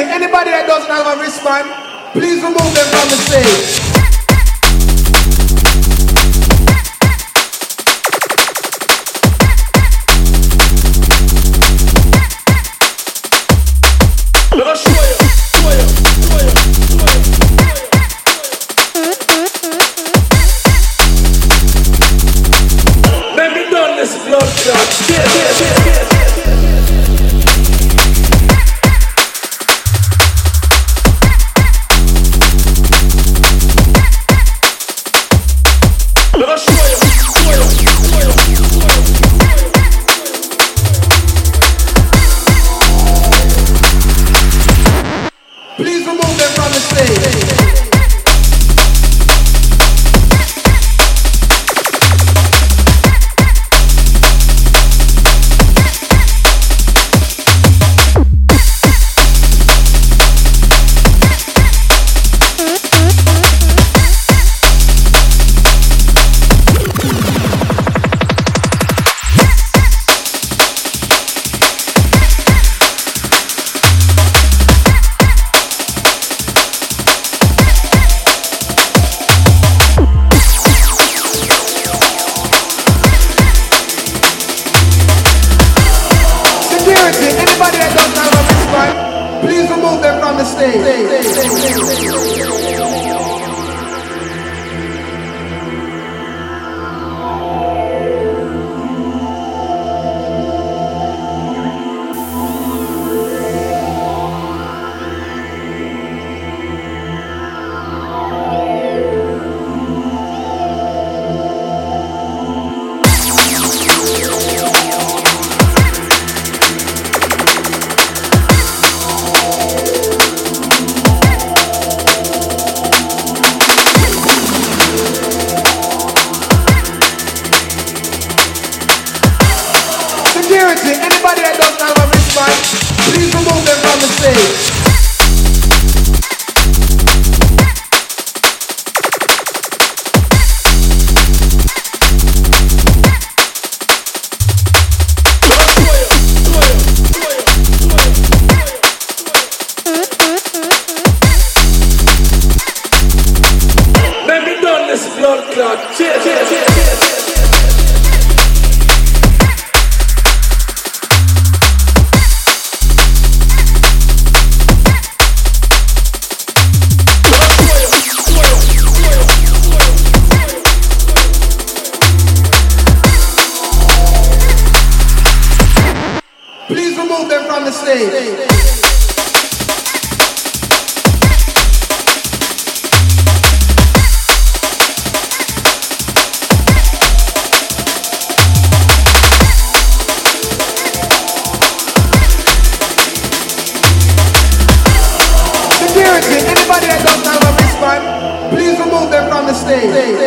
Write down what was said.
anybody that doesn't have a wristband, please remove them from exit. Anybody that does not have a respect, please remove them from the stage. The stage. Anybody that doesn't have a wristband, please remove them from the stage.